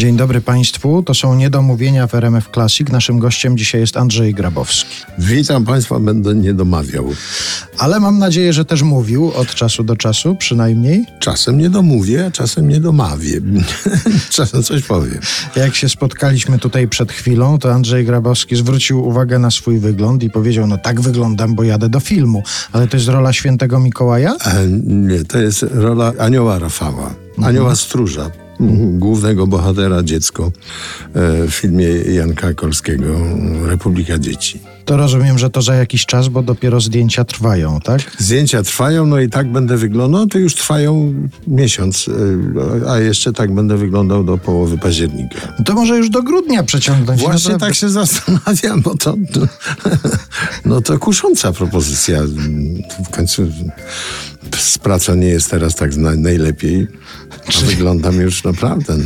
Dzień dobry Państwu, to są Niedomówienia w RMF Classic. Naszym gościem dzisiaj jest Andrzej Grabowski. Witam Państwa, będę nie domawiał. Ale mam nadzieję, że też mówił od czasu do czasu, przynajmniej. Czasem nie domówię, a czasem nie domawię. czasem coś powiem. Jak się spotkaliśmy tutaj przed chwilą, to Andrzej Grabowski zwrócił uwagę na swój wygląd i powiedział, no tak wyglądam, bo jadę do filmu. Ale to jest rola świętego Mikołaja? E, nie, to jest rola anioła Rafała, anioła stróża głównego bohatera dziecko e, w filmie Janka Kolskiego Republika Dzieci. To rozumiem, że to za jakiś czas, bo dopiero zdjęcia trwają, tak? Zdjęcia trwają, no i tak będę wyglądał. To już trwają miesiąc, e, a jeszcze tak będę wyglądał do połowy października. To może już do grudnia przeciągnąć. Właśnie tak się zastanawiam, bo to, to, no to kusząca propozycja. W końcu praca nie jest teraz tak najlepiej. Wyglądam już naprawdę. No.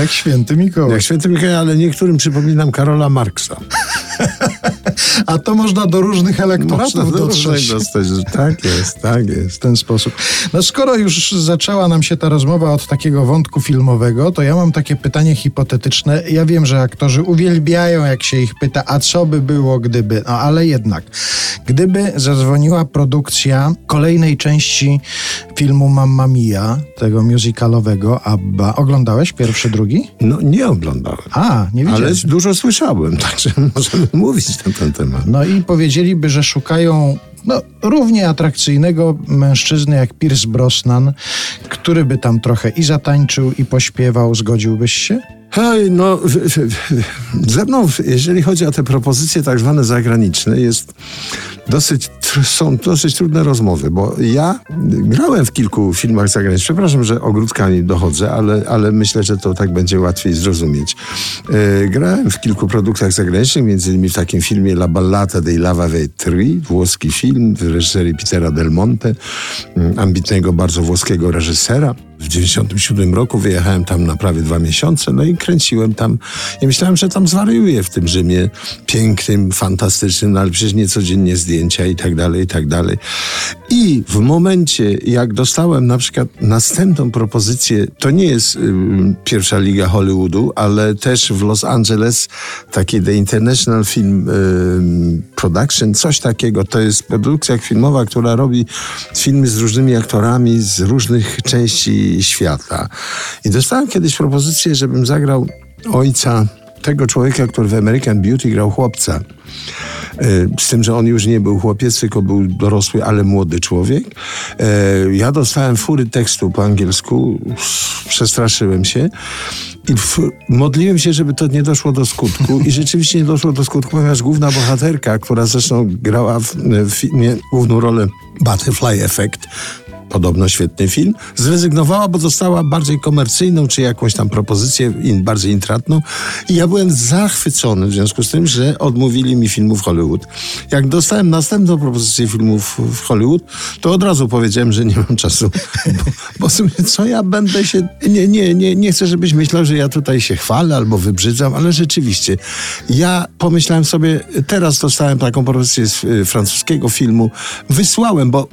Jak święty Mikołaj. Jak święty Mikołaj, ale niektórym przypominam Karola Marksa. A to można do różnych elektoratów można dotrzeć. Dostać. Tak jest, tak jest. W ten sposób. No skoro już zaczęła nam się ta rozmowa od takiego wątku filmowego, to ja mam takie pytanie hipotetyczne. Ja wiem, że aktorzy uwielbiają, jak się ich pyta, a co by było, gdyby... No ale jednak, gdyby zadzwoniła produkcja kolejnej części filmu Mamma Mia, tego musicalowego Abba. Oglądałeś pierwszy, drugi? No nie oglądałem. A, nie widziałem. Ale dużo słyszałem, także możemy mówić na ten temat. No i powiedzieliby, że szukają no, równie atrakcyjnego mężczyzny jak Pierce Brosnan, który by tam trochę i zatańczył, i pośpiewał. Zgodziłbyś się? Hej, no, ze mną, jeżeli chodzi o te propozycje tak zwane zagraniczne, jest dosyć, są dosyć trudne rozmowy, bo ja grałem w kilku filmach zagranicznych. Przepraszam, że ogródkami dochodzę, ale, ale myślę, że to tak będzie łatwiej zrozumieć. E, grałem w kilku produktach zagranicznych, między innymi w takim filmie La Ballata dei Lava Vetri, włoski film w reżyserii Petera Del Monte, ambitnego, bardzo włoskiego reżysera. W 97 roku wyjechałem tam na prawie dwa miesiące, no i kręciłem tam. I myślałem, że tam zwariuję w tym Rzymie pięknym, fantastycznym, no ale przecież nie codziennie zdjęcia i tak dalej, i tak dalej. I w momencie, jak dostałem na przykład następną propozycję, to nie jest y, pierwsza liga Hollywoodu, ale też w Los Angeles taki The International Film y, Production, coś takiego. To jest produkcja filmowa, która robi filmy z różnymi aktorami z różnych części świata. I dostałem kiedyś propozycję, żebym zagrał ojca tego człowieka, który w American Beauty grał chłopca. E, z tym, że on już nie był chłopiec, tylko był dorosły, ale młody człowiek. E, ja dostałem fury tekstu po angielsku, przestraszyłem się i modliłem się, żeby to nie doszło do skutku. I rzeczywiście nie doszło do skutku, ponieważ główna bohaterka, która zresztą grała w, w filmie główną rolę Butterfly Effect, podobno świetny film, zrezygnowała, bo dostała bardziej komercyjną, czy jakąś tam propozycję in, bardziej intratną. I ja byłem zachwycony w związku z tym, że odmówili mi filmów Hollywood. Jak dostałem następną propozycję filmów w Hollywood, to od razu powiedziałem, że nie mam czasu. Bo, bo sobie, co ja będę się... Nie, nie, nie, nie chcę, żebyś myślał, że ja tutaj się chwalę albo wybrzydzam, ale rzeczywiście. Ja pomyślałem sobie, teraz dostałem taką propozycję z y, francuskiego filmu, wysłałem, bo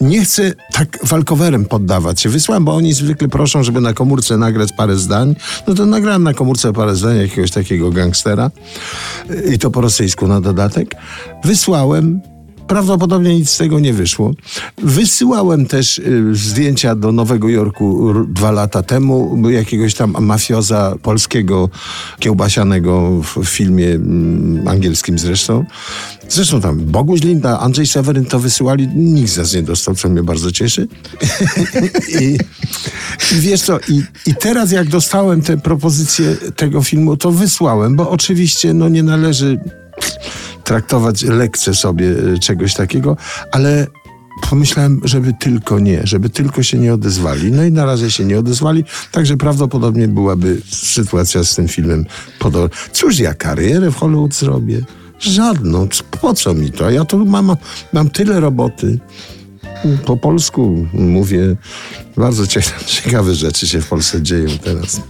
nie chcę tak walkowerem poddawać się. Wysłałem, bo oni zwykle proszą, żeby na komórce nagrać parę zdań. No to nagrałem na komórce parę zdań jakiegoś takiego gangstera i to po rosyjsku na dodatek. Wysłałem, Prawdopodobnie nic z tego nie wyszło. Wysyłałem też y, zdjęcia do Nowego Jorku dwa lata temu, jakiegoś tam mafioza polskiego, kiełbasianego w filmie mm, angielskim zresztą. Zresztą tam Boguś Linda, Andrzej Seweryn to wysyłali, nikt z nas nie dostał, co mnie bardzo cieszy. I, I, wiesz co, i, i teraz jak dostałem te propozycje tego filmu, to wysłałem, bo oczywiście no nie należy traktować lekce sobie e, czegoś takiego, ale pomyślałem, żeby tylko nie, żeby tylko się nie odezwali. No i na razie się nie odezwali, także prawdopodobnie byłaby sytuacja z tym filmem podobna. Cóż, ja karierę w Hollywood zrobię? Żadną. Po co mi to? Ja tu mam, mam tyle roboty. Po polsku mówię. Bardzo ciekawe rzeczy się w Polsce dzieją teraz.